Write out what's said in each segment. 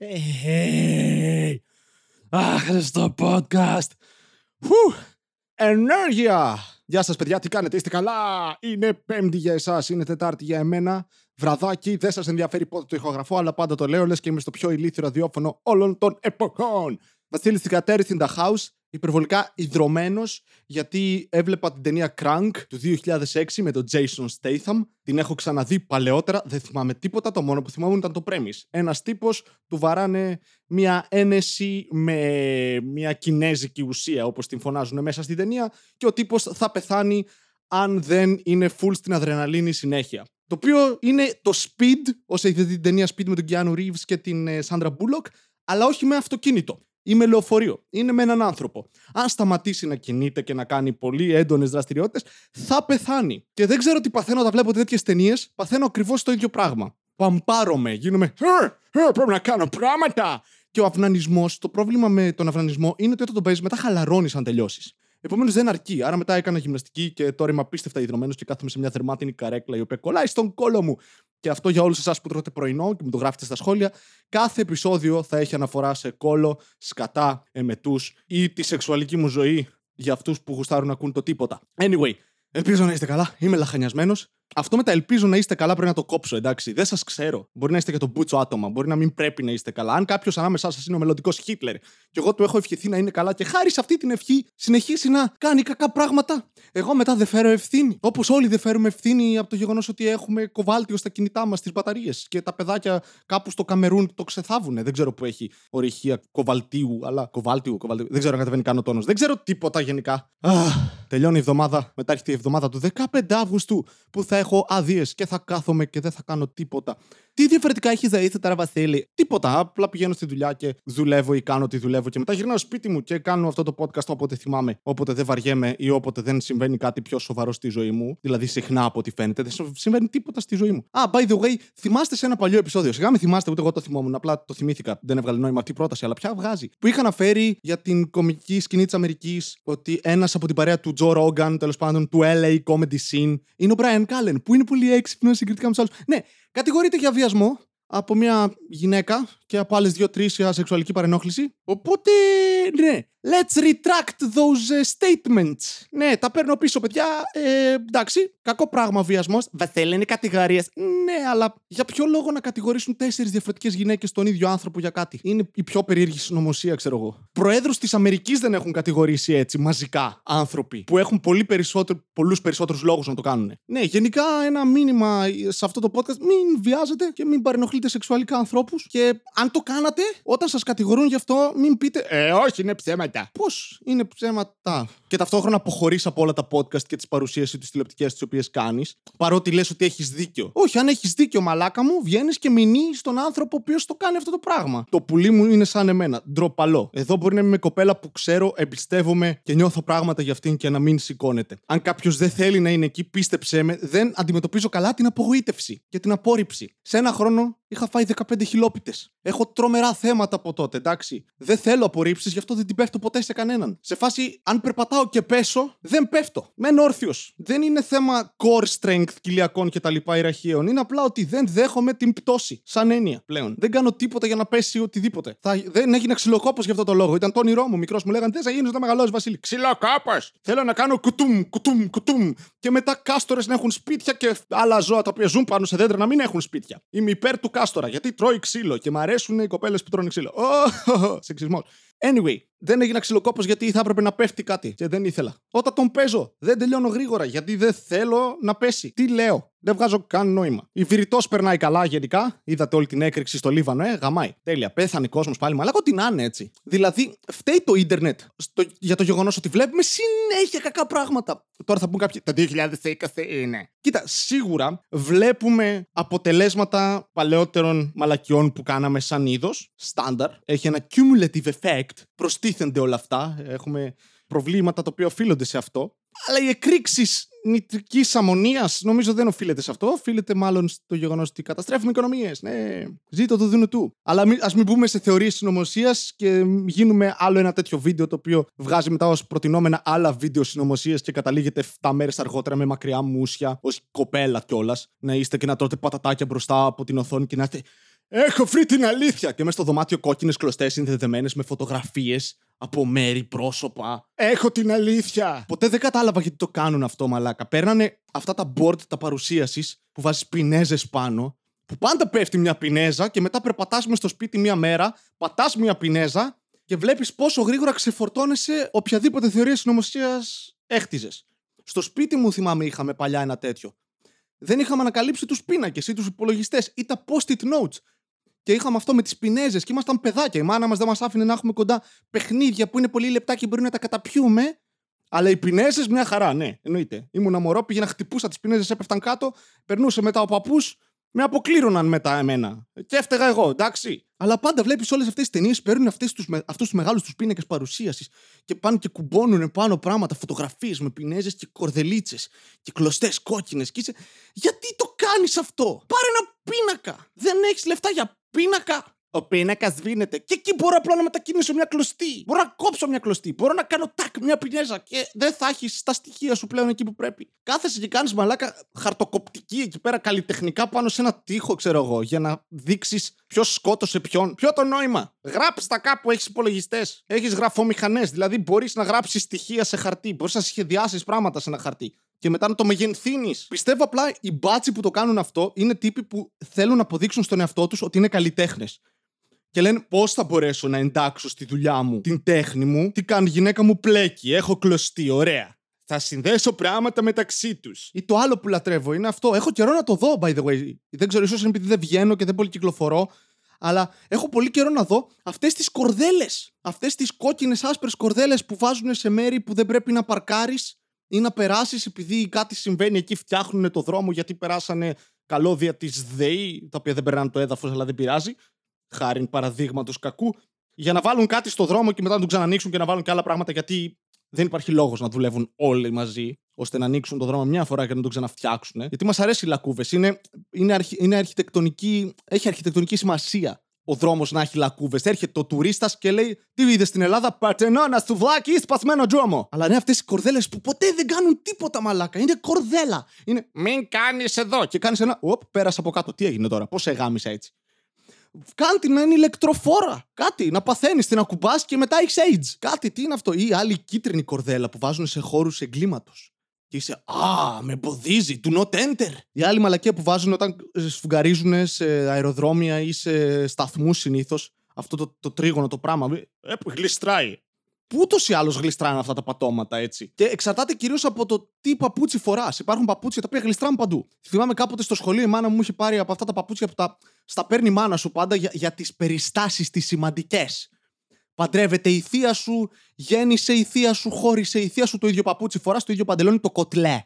Hey. Αχ, στο podcast. Φου. Ενέργεια! Γεια σας παιδιά, τι κάνετε, είστε καλά! Είναι πέμπτη για εσάς, είναι τετάρτη για εμένα. Βραδάκι, δεν σας ενδιαφέρει πότε το ηχογραφώ, αλλά πάντα το λέω, λες και είμαι στο πιο ηλίθιο ραδιόφωνο όλων των εποχών. Βασίλης Θηκατέρης in the house υπερβολικά ιδρωμένος γιατί έβλεπα την ταινία Crank του 2006 με τον Jason Statham. Την έχω ξαναδεί παλαιότερα, δεν θυμάμαι τίποτα. Το μόνο που θυμάμαι ήταν το premise. Ένας τύπος του βαράνε μια ένεση με μια κινέζικη ουσία, όπως την φωνάζουν μέσα στην ταινία, και ο τύπος θα πεθάνει αν δεν είναι full στην αδρεναλίνη συνέχεια. Το οποίο είναι το Speed, όσο είδε την ταινία Speed με τον Keanu Reeves και την Sandra Bullock, αλλά όχι με αυτοκίνητο ή με λεωφορείο. Είναι με έναν άνθρωπο. Αν σταματήσει να κινείται και να κάνει πολύ έντονες δραστηριότητες, θα πεθάνει. Και δεν ξέρω τι παθαίνω όταν βλέπω τέτοιες ταινίες. Παθαίνω ακριβώς το ίδιο πράγμα. Παμπάρομαι, γίνομαι. Πρέπει να κάνω πράγματα. Και ο αυνανισμός, το πρόβλημα με τον αυνανισμό είναι ότι όταν τον παίζεις μετά χαλαρώνεις αν τελειώσεις. Επομένως δεν αρκεί. Άρα μετά έκανα γυμναστική και τώρα είμαι απίστευτα ιδρωμένος και κάθομαι σε μια θερμάτινη καρέκλα η οποία κολλάει στον κόλο μου. Και αυτό για όλους εσάς που τρώτε πρωινό και μου το γράφετε στα σχόλια. Κάθε επεισόδιο θα έχει αναφορά σε κόλο, σκατά, εμετούς ή τη σεξουαλική μου ζωή για αυτούς που γουστάρουν να ακούν το τίποτα. Anyway, ελπίζω να είστε καλά. Είμαι λαχανιασμένος. Αυτό με τα ελπίζω να είστε καλά πρέπει να το κόψω, εντάξει. Δεν σας ξέρω. Μπορεί να είστε και το μπούτσο άτομα. Μπορεί να μην πρέπει να είστε καλά. Αν κάποιος ανάμεσά σας είναι ο μελλοντικός Χίτλερ και εγώ του έχω ευχηθεί να είναι καλά και χάρη σε αυτή την ευχή συνεχίσει να κάνει κακά πράγματα, εγώ μετά δεν φέρω ευθύνη. Όπως όλοι δεν φέρουμε ευθύνη από το γεγονός ότι έχουμε κοβάλτιο στα κινητά μας τι μπαταρίες και τα παιδάκια κάπου στο Καμερούν το ξεθάβουνε. Δεν ξέρω που έχει ορυχία κοβαλτίου, αλλά κοβάλτιου, κοβαλτίου. Δεν ξέρω αν κατεβαίνει καν ο τόνος. Δεν ξέρω τίποτα γενικά. Αχ, τελειώνει η εβδομάδα. Μετά έρχεται η εβδομάδα του 15 Αύγουστου που θα έχω άδειε και θα κάθομαι και δεν θα κάνω τίποτα. Τι διαφορετικά έχει ζωή τώρα, Βασίλη; Τίποτα. Απλά πηγαίνω στη δουλειά και δουλεύω ή κάνω τι δουλεύω και μετά γυρνάω σπίτι μου και κάνω αυτό το podcast όποτε θυμάμαι. Όποτε δεν βαριέμαι ή όποτε δεν συμβαίνει κάτι πιο σοβαρό στη ζωή μου. Δηλαδή συχνά από ό,τι φαίνεται. Δεν συμβαίνει τίποτα στη ζωή μου. Α, ah, by the way, θυμάστε σε ένα παλιό επεισόδιο. Σιγά με θυμάστε, ούτε εγώ το θυμόμουν. Απλά το θυμήθηκα. Δεν έβγαλε νόημα αυτή η πρόταση, αλλά πια βγάζει. Που είχα αναφέρει για την κομική σκηνή της Αμερικής ότι ένας από την παρέα του Τζο Ρόγκαν, τέλος πάντων του LA Comedy Scene, είναι ο Brian Callen, που είναι πολύ έξυπνος συγκριτικά με τους άλλους. Ναι, Κατηγορείται για βιασμό από μια γυναίκα και από άλλες δύο-τρει για σεξουαλική παρενόχληση. Οπότε, ναι, let's retract those uh, statements. Ναι, τα παίρνω πίσω, παιδιά. Ε, εντάξει, κακό πράγμα ο βιασμός. Βασίλη είναι κατηγορίε. Ναι, αλλά για ποιο λόγο να κατηγορήσουν τέσσερις διαφορετικές γυναίκες τον ίδιο άνθρωπο για κάτι; Είναι η πιο περίεργη συνωμοσία, ξέρω εγώ. Προέδρους της Αμερικής δεν έχουν κατηγορήσει έτσι μαζικά άνθρωποι που έχουν πολύ περισσότερο, πολλούς περισσότερους λόγους να το κάνουν. Ναι, γενικά ένα μήνυμα σε αυτό το podcast. Μην βιάζετε και μην παρενοχλείτε σεξουαλικά ανθρώπους και αν το κάνατε, όταν σας κατηγορούν γι' αυτό, μην πείτε Ε, όχι, είναι ψέματα. Πώς είναι ψέματα. Και ταυτόχρονα αποχωρείς από όλα τα podcast και τις παρουσίασει τις τηλεοπτικές τις οποίες κάνεις, παρότι λες ότι έχεις δίκιο. Όχι, αν έχεις δίκιο, μαλάκα μου, βγαίνεις και μηνύεις στον άνθρωπο ο οποίος το κάνει αυτό το πράγμα. Το πουλί μου είναι σαν εμένα. Ντροπαλό. Εδώ μπορεί να είμαι με κοπέλα που ξέρω, εμπιστεύομαι και νιώθω πράγματα για αυτήν και να μην σηκώνεται. Αν κάποιος δεν θέλει να είναι εκεί, πίστεψέ με, δεν αντιμετωπίζω καλά την απογοήτευση και την απόρριψη. Σε ένα χρόνο είχα φάει 15 χιλόπιτες. Έχω τρομερά θέματα από τότε, εντάξει. Δεν θέλω απορρίψεις, γι' αυτό δεν την πέφτω ποτέ σε κανέναν. Σε φάση, αν περπατάω και πέσω, δεν πέφτω. Μένω όρθιος. Δεν είναι θέμα core strength κοιλιακών και τα λοιπά ιραχείων. Είναι απλά ότι δεν δέχομαι την πτώση. Σαν έννοια πλέον. Δεν κάνω τίποτα για να πέσει οτιδήποτε. Θα, δεν έγινα ξυλοκόπος για αυτό το λόγο. Ήταν το όνειρό μου. Μικρός μου λέγανε Τι θα γίνεις όταν μεγαλώσει, Βασίλη. Ξυλοκόπος! Θέλω να κάνω κουτούμ, κουτούμ, κουτούμ. Και μετά κάστορες να έχουν σπίτια και άλλα ζώα τα οποία ζουν πάνω σε δέντρα να μην έχουν σπίτια. Είμαι υπέρ του κάστορα γιατί τρώει ξύλο και μ' αρέσουν οι κοπέλες που τρώνε ξύλο. Oh, σεξισμός. Anyway, δεν έγινα ξυλοκόπος γιατί θα έπρεπε να πέφτει κάτι και δεν ήθελα. Όταν τον παίζω, δεν τελειώνω γρήγορα γιατί δεν θέλω να πέσει. Τι λέω, δεν βγάζω καν νόημα. Η βηρητό περνάει καλά γενικά. Είδατε όλη την έκρηξη στο Λίβανο, ε, γαμάει. Τέλεια, πέθανε κόσμος πάλι, μα τι να είναι έτσι. Δηλαδή, φταίει το ίντερνετ στο, για το γεγονός ότι βλέπουμε συνέχεια κακά πράγματα. Τώρα θα πούν κάποιοι, το 2020 είναι. Κοίτα, σίγουρα βλέπουμε αποτελέσματα παλαιότερων μαλακιών που κάναμε σαν είδος, στάνταρ. Έχει ένα cumulative effect προστίθενται όλα αυτά. Έχουμε προβλήματα τα οποία οφείλονται σε αυτό. Αλλά οι εκρήξεις νητρικής αμμονίας νομίζω δεν οφείλεται σε αυτό. Οφείλεται μάλλον στο γεγονός ότι καταστρέφουμε οικονομίες. Ναι, ζήτω το δίνω του. Αλλά ας μην μπούμε σε θεωρίες συνωμοσίας και γίνουμε άλλο ένα τέτοιο βίντεο το οποίο βγάζει μετά ως προτινόμενα άλλα βίντεο συνωμοσίας και καταλήγεται 7 μέρες αργότερα με μακριά μουσια, ως κοπέλα κιόλας. Να είστε και να τρώτε πατατάκια μπροστά από την οθόνη και να είστε Έχω βρει την αλήθεια! Και μέσα στο δωμάτιο κόκκινες κλωστές συνδεδεμένες με φωτογραφίες από μέρη, πρόσωπα. Έχω την αλήθεια! Ποτέ δεν κατάλαβα γιατί το κάνουν αυτό, μαλάκα. Παίρνανε αυτά τα board, τα παρουσίασης, που βάζεις πινέζες πάνω, που πάντα πέφτει μια πινέζα και μετά περπατάς μες στο σπίτι μια μέρα, πατάς μια πινέζα και βλέπεις πόσο γρήγορα ξεφορτώνεσαι οποιαδήποτε θεωρία συνωμοσίας έχτιζες. Στο σπίτι μου θυμάμαι είχαμε παλιά ένα τέτοιο. Δεν είχαμε ανακαλύψει τους πίνακες ή τους υπολογιστές ή τα post-it notes. Και είχαμε αυτό με τις πινέζες και ήμασταν παιδάκια. Η μάνα μας δεν μας άφηνε να έχουμε κοντά παιχνίδια που είναι πολύ λεπτά και μπορεί να τα καταπιούμε. Αλλά οι πινέζες μια χαρά, ναι, εννοείται. Ήμουν μωρό, πήγαινα, χτυπούσα τις πινέζες, έπεφταν κάτω, περνούσε μετά ο παππούς, με αποκλήρωναν μετά εμένα. Και έφταιγα εγώ, εντάξει. Αλλά πάντα βλέπεις όλες αυτές τις ταινίες παίρνουν αυτούς τους μεγάλους τους πίνακες παρουσίασης και πάνε και κουμπώνουν πάνω πράγματα, φωτογραφίες με πινέζες και κορδελίτσες και κλωστές κόκκινες. Και είσαι, γιατί το κάνεις αυτό; Πάρε ένα πίνακα. Δεν έχεις λεφτά για πίνακα. Ο πίνακας σβήνεται. Και εκεί μπορώ απλά να μετακινήσω μια κλωστή. Μπορώ να κόψω μια κλωστή. Μπορώ να κάνω τάκ μια πινέζα. Και δεν θα έχει τα στοιχεία σου πλέον εκεί που πρέπει. Κάθεσαι και κάνεις μαλάκα χαρτοκοπτική εκεί πέρα καλλιτεχνικά πάνω σε ένα τοίχο, ξέρω εγώ. Για να δείξεις ποιος σκότωσε ποιον. Ποιο το νόημα; Γράψει τα κάπου, έχεις υπολογιστές. Έχεις γραφομηχανές. Δηλαδή μπορείς να γράψεις στοιχεία σε χαρτί. Μπορείς να σχεδιάσεις πράγματα σε ένα χαρτί και μετά να το μεγενθύνεις. Πιστεύω απλά οι μπάτσοι που το κάνουν αυτό είναι τύποι που θέλουν να αποδείξουν στον εαυτό τους ότι είναι καλλιτέχνες και λένε πώς θα μπορέσω να εντάξω στη δουλειά μου την τέχνη μου; Τι κάνει η γυναίκα μου; Πλέκει, έχω κλωστεί, ωραία. Θα συνδέσω πράγματα μεταξύ τους. Ή το άλλο που λατρεύω είναι αυτό. Έχω καιρό να το δω, by the way. Δεν ξέρω, ίσως είναι επειδή δεν βγαίνω και δεν πολύ κυκλοφορώ. Αλλά έχω πολύ καιρό να δω αυτές τις κορδέλες. Αυτές τις κόκκινες άσπρες κορδέλες που βάζουν σε μέρη που δεν πρέπει να παρκάρεις ή να περάσεις επειδή κάτι συμβαίνει εκεί, φτιάχνουν το δρόμο γιατί περάσανε καλώδια της ΔΕΗ, τα οποία δεν περνάνε το έδαφος, αλλά δεν πειράζει χάρη παραδείγματος κακού, για να βάλουν κάτι στο δρόμο και μετά να τον ξανανοίξουν και να βάλουν και άλλα πράγματα γιατί δεν υπάρχει λόγος να δουλεύουν όλοι μαζί ώστε να ανοίξουν το δρόμο μια φορά και να τον ξαναφτιάξουν. Γιατί μας αρέσει οι λακκούβες. Είναι, είναι, αρχι, είναι αρχιτεκτονική, έχει αρχιτεκτονική σημασία ο δρόμος να έχει λακκούβες. Έρχεται το τουρίστας και λέει: Τι είδες στην Ελλάδα, Πατενώνα, βλάκι ή σπασμένο δρόμο. Αλλά είναι αυτές οι κορδέλες που ποτέ δεν κάνουν τίποτα μαλάκα. Είναι κορδέλα. Είναι μην κάνεις εδώ. Και κάνεις ένα. Οπ, πέρασε από κάτω. Τι έγινε τώρα, πώς σε γάμισα έτσι; Κάντε να είναι ηλεκτροφόρα. Κάτι. Να παθαίνεις, την ακουμπά και μετά έχεις AIDS. Κάτι. Τι είναι αυτό. Ή άλλη κίτρινη κορδέλα που βάζουν σε χώρους εγκλήματος. Και είσαι, Α, με εμποδίζει. Do not enter. Η άλλη μαλακία που βάζουν όταν σφουγγαρίζουν σε αεροδρόμια ή σε σταθμούς συνήθως. Αυτό το, το τρίγωνο το πράγμα. Ε, που γλιστράει που ούτως ή άλλως γλιστράνε αυτά τα πατώματα, έτσι. Και εξαρτάται κυρίως από το τι παπούτσι φοράς. Υπάρχουν παπούτσια τα οποία γλιστράνε παντού. Θυμάμαι κάποτε στο σχολείο η μάνα μου είχε πάρει από αυτά τα παπούτσια που τα, στα παίρνει η μάνα σου πάντα για, για τις περιστάσεις τις σημαντικές. Παντρεύεται η θεία σου, γέννησε η θεία σου, χώρισε η θεία σου το ίδιο παπούτσι, φοράς το ίδιο παντελόνι, το κοτλέ.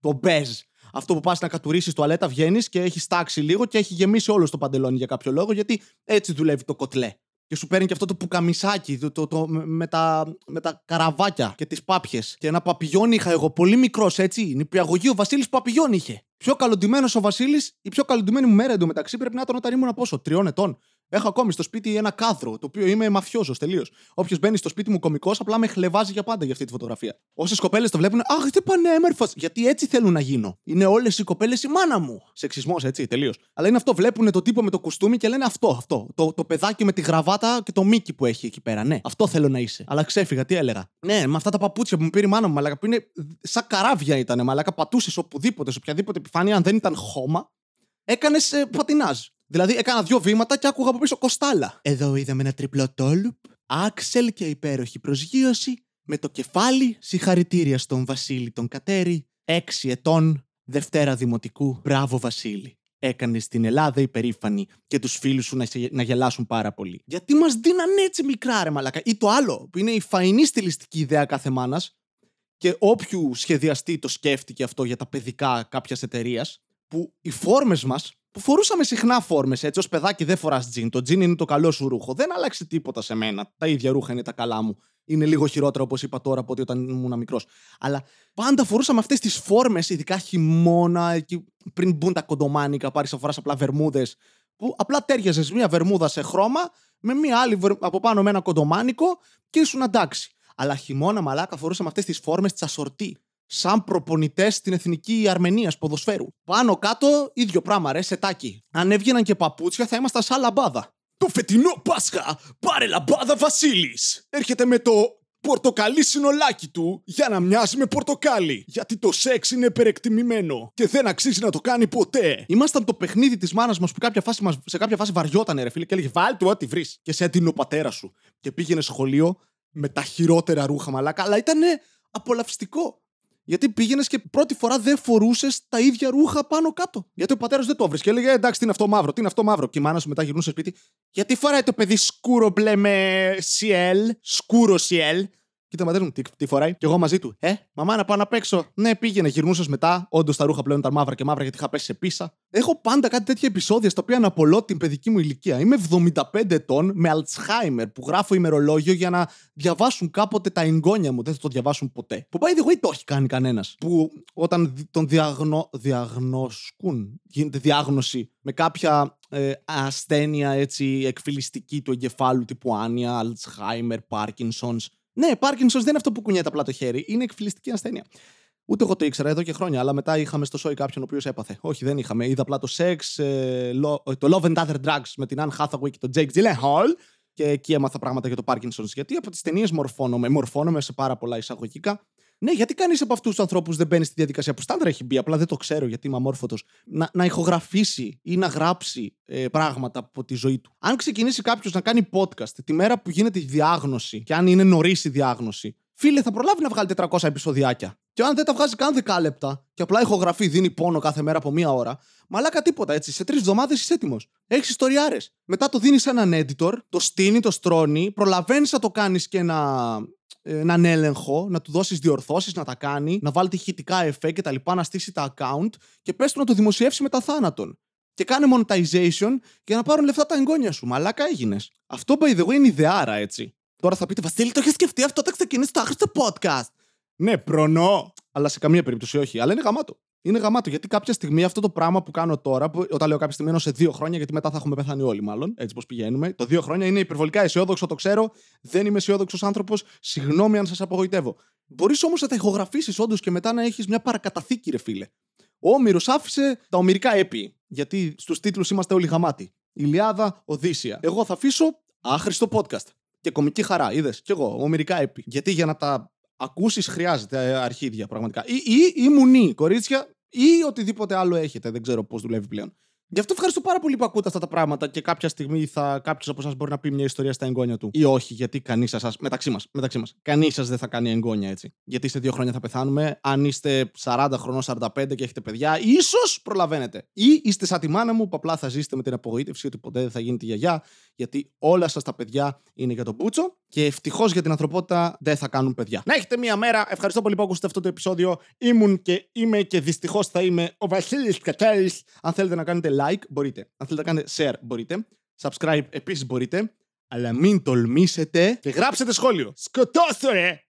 Το μπέζ. Αυτό που πας να κατουρίσεις τουαλέτα, βγαίνεις και έχεις τάξει λίγο και έχει γεμίσει όλο το παντελόνι για κάποιο λόγο, γιατί έτσι δουλεύει το κοτλέ και σου παίρνει και αυτό το πουκαμισάκι το, το, το, με, τα, με τα καραβάκια και τις πάπιες. Και ένα παπηγιόν είχα εγώ, πολύ μικρός έτσι. Νηπιαγωγή ο Βασίλης παπηγιόν είχε. Πιο καλοντημένο ο Βασίλης, η πιο καλοντημένη μου μέρα εντωμεταξύ πρέπει να ήταν όταν ήμουν πόσο, τριών ετών. Έχω ακόμη στο σπίτι ένα κάδρο, το οποίο είμαι μαφιόζος τελείως. Όποιος μπαίνει στο σπίτι μου κωμικός, απλά με χλεβάζει για πάντα για αυτή τη φωτογραφία. Όσες κοπέλες το βλέπουν, Αχ, τι πανέμορφος. Γιατί έτσι θέλουν να γίνω. Είναι όλες οι κοπέλες η μάνα μου. Σεξισμός, έτσι, τελείως. Αλλά είναι αυτό, βλέπουν το τύπο με το κουστούμι και λένε αυτό, αυτό. Το, το παιδάκι με τη γραβάτα και το μίκι που έχει εκεί πέρα. Ναι, αυτό θέλω να είσαι. Αλλά ξέφυγα, τι έλεγα. Ναι, με αυτά τα παπούτσια που μου πήρε η μάνα μου, μαλάκα, που είναι σαν καράβια ήταν, μαλάκα. Πατούσες οπουδήποτε, σε οποιαδήποτε επιφάνεια, αν δεν ήταν χώμα, έκανες ε, πατινάζ. Δηλαδή έκανα δύο βήματα και άκουγα από πίσω κοστάλα. Εδώ είδαμε ένα τριπλό τόλουπ, άξελ και υπέροχη προσγείωση, με το κεφάλι συγχαρητήρια στον Βασίλη τον Κατέρη, έξι ετών, Δευτέρα Δημοτικού, μπράβο Βασίλη. Έκανε στην Ελλάδα υπερήφανη και τους φίλους σου να, να γελάσουν πάρα πολύ. Γιατί μας δίναν έτσι μικρά ρε μαλακά. Ή το άλλο, που είναι η φαϊνή στιλιστική ιδέα κάθε μάνας, και όποιου σχεδιαστή το σκέφτηκε αυτό για τα παιδικά κάποιας εταιρείας, που οι φόρμες μας που φορούσαμε συχνά φόρμες έτσι. Ω παιδάκι δεν φοράς τζιν. Το τζιν είναι το καλό σου ρούχο. Δεν άλλαξε τίποτα σε μένα. Τα ίδια ρούχα είναι τα καλά μου. Είναι λίγο χειρότερα όπως είπα τώρα από ότι όταν ήμουν μικρός. Αλλά πάντα φορούσαμε αυτές τις φόρμες, ειδικά χειμώνα, εκεί πριν μπουν τα κοντομάνικα, πάρεις να φοράς απλά βερμούδες. Που απλά τέριαζες μία βερμούδα σε χρώμα με μία άλλη από πάνω με ένα κοντομάνικο και ήσουν εντάξει. Αλλά χειμώνα μαλάκα φορούσαμε αυτές τις φόρμες της ασορτή σαν προπονητές στην εθνική Αρμενία ποδοσφαίρου. Πάνω κάτω, ίδιο πράγμα, ρε, σετάκι. Αν έβγαιναν και παπούτσια, θα ήμασταν σαν λαμπάδα. Το φετινό Πάσχα, πάρε λαμπάδα Βασίλης. Έρχεται με το πορτοκαλί συνολάκι του για να μοιάζει με πορτοκάλι. Γιατί το σεξ είναι υπερεκτιμημένο και δεν αξίζει να το κάνει ποτέ. Ήμασταν το παιχνίδι της μάνας μας που κάποια φάση μας, σε κάποια φάση βαριότανε, ρε φίλε, και έλεγε Βάλ του ό,τι βρεις. Και σε έτεινε ο πατέρας σου. Και πήγαινε σχολείο με τα χειρότερα ρούχα μαλάκα, αλλά ήταν απολαυστικό. Γιατί πήγαινες και πρώτη φορά δεν φορούσες τα ίδια ρούχα πάνω κάτω. Γιατί ο πατέρας δεν το βρίσκε. Έλεγε εντάξει, τι είναι αυτό μαύρο, τι είναι αυτό μαύρο. Και η μάνα σου μετά γυρνούσε σπίτι. Γιατί φοράει το παιδί σκούρο μπλε με CL, σκούρο CL. Και το πατέρα μου, τι, τι φοράει. Και εγώ μαζί του. Ε, μαμά να πάω να παίξω. Ναι, πήγαινε, γυρνούσες μετά. Όντως τα ρούχα πλέον ήταν μαύρα και μαύρα γιατί είχα πέσει σε πίσα. Έχω πάντα κάτι τέτοια επεισόδια στα οποία αναπολώ την παιδική μου ηλικία. Είμαι 75 ετών με Alzheimer που γράφω ημερολόγιο για να διαβάσουν κάποτε τα εγγόνια μου. Δεν θα το διαβάσουν ποτέ. Που by the way το έχει κάνει κανένας. Που όταν τον διαγνω... διαγνώσκουν, γίνεται διάγνωση με κάποια ε, ασθένεια έτσι εκφυλιστική του εγκεφάλου τύπου άνοια, Alzheimer, Parkinson's ναι, Πάρκινσον δεν είναι αυτό που κουνιέται απλά το χέρι. Είναι εκφυλιστική ασθένεια. Ούτε εγώ το ήξερα εδώ και χρόνια, αλλά μετά είχαμε στο σόι κάποιον ο οποίος έπαθε. Όχι, δεν είχαμε. Είδα απλά το σεξ, ε, το Love and Other Drugs με την Anne Hathaway και τον Jake Gyllenhaal. Και εκεί έμαθα πράγματα για το Parkinson's. Γιατί από τις ταινίες μορφώνομαι, μορφώνομαι σε πάρα πολλά εισαγωγικά. Ναι, γιατί κανείς από αυτούς τους ανθρώπους δεν μπαίνει στη διαδικασία που στάντρα έχει μπει, απλά δεν το ξέρω γιατί είμαι αμόρφωτος, να, να ηχογραφήσει ή να γράψει ε, πράγματα από τη ζωή του. Αν ξεκινήσει κάποιος να κάνει podcast τη μέρα που γίνεται η διάγνωση, και αν είναι νωρίς η διάγνωση, φίλε, θα προλάβει να βγάλει 400 επεισοδιάκια. Και αν δεν τα βγάζει καν 10 λεπτά, και απλά ηχογραφεί, δίνει πόνο κάθε μέρα από μία ώρα, μαλάκα τίποτα έτσι. Σε τρεις εβδομάδες είσαι έτοιμος. Έχεις ιστοριάρες. Μετά το δίνεις έναν editor, το στείνει, το στρώνει, προλαβαίνεις να το κάνεις και ένα ε, έναν έλεγχο, να του δώσεις διορθώσεις, να τα κάνει, να βάλει ηχητικά εφέ και τα λοιπά, να στήσει τα account και πες του να το δημοσιεύσει μετά θάνατον. Και κάνε monetization για να πάρουν λεφτά τα εγγόνια σου. Μαλάκα έγινες. Αυτό by the way είναι ιδεάρα, έτσι. Τώρα θα πείτε, Βασίλη, το έχει σκεφτεί αυτό όταν ξεκινήσει το άχρηστο podcast. Ναι, προνό. Αλλά σε καμία περίπτωση όχι. Αλλά είναι γαμάτο. Είναι γαμάτο γιατί κάποια στιγμή αυτό το πράγμα που κάνω τώρα, που, όταν λέω κάποια στιγμή ενώ σε δύο χρόνια, γιατί μετά θα έχουμε πεθάνει όλοι μάλλον, έτσι πώ πηγαίνουμε. Το δύο χρόνια είναι υπερβολικά αισιόδοξο, το ξέρω. Δεν είμαι αισιόδοξος άνθρωπος. Συγγνώμη αν σας απογοητεύω. Μπορείς όμως να τα ηχογραφήσεις όντως και μετά να έχεις μια παρακαταθήκη, ρε φίλε. Ο Όμηρος άφησε τα ομυρικά έπι. Γιατί στους τίτλους είμαστε όλοι γαμάτοι. Ηλιάδα, Οδύσσια. Εγώ θα αφήσω άχρηστο podcast. Και κομική χαρά, είδες. Κι εγώ, ομυρικά έπι. Γιατί για να τα ακούσεις χρειάζεται ε, αρχίδια πραγματικά. Ή, ή, ή μουνί, κορίτσια, ή οτιδήποτε άλλο έχετε. Δεν ξέρω πώς δουλεύει πλέον. Γι' αυτό ευχαριστώ πάρα πολύ που ακούτε αυτά τα πράγματα και κάποια στιγμή θα κάποιος από εσάς μπορεί να πει μια ιστορία στα εγγόνια του. Ή όχι, γιατί κανείς σα. Μεταξύ μας. Μεταξύ μας, κανείς σας δεν θα κάνει εγγόνια έτσι. Γιατί σε δύο χρόνια θα πεθάνουμε. Αν είστε 40 χρονών, 45 και έχετε παιδιά, ίσως προλαβαίνετε. Ή είστε σαν τη μάνα μου που απλά θα ζήσετε με την απογοήτευση ότι ποτέ δεν θα γίνετε γιαγιά. Γιατί όλα σας τα παιδιά είναι για τον Μπούτσο και ευτυχώς για την ανθρωπότητα δεν θα κάνουν παιδιά. Να έχετε μία μέρα. Ευχαριστώ πολύ που ακούσατε αυτό το επεισόδιο. Ήμουν και είμαι και δυστυχώς θα είμαι ο Βασίλης Κατάρη. Αν θέλετε να κάνετε like, μπορείτε. Αν θέλετε να κάνετε share, μπορείτε. Subscribe, επίση μπορείτε. Αλλά μην τολμήσετε και γράψετε σχόλιο. Σκοτώστε!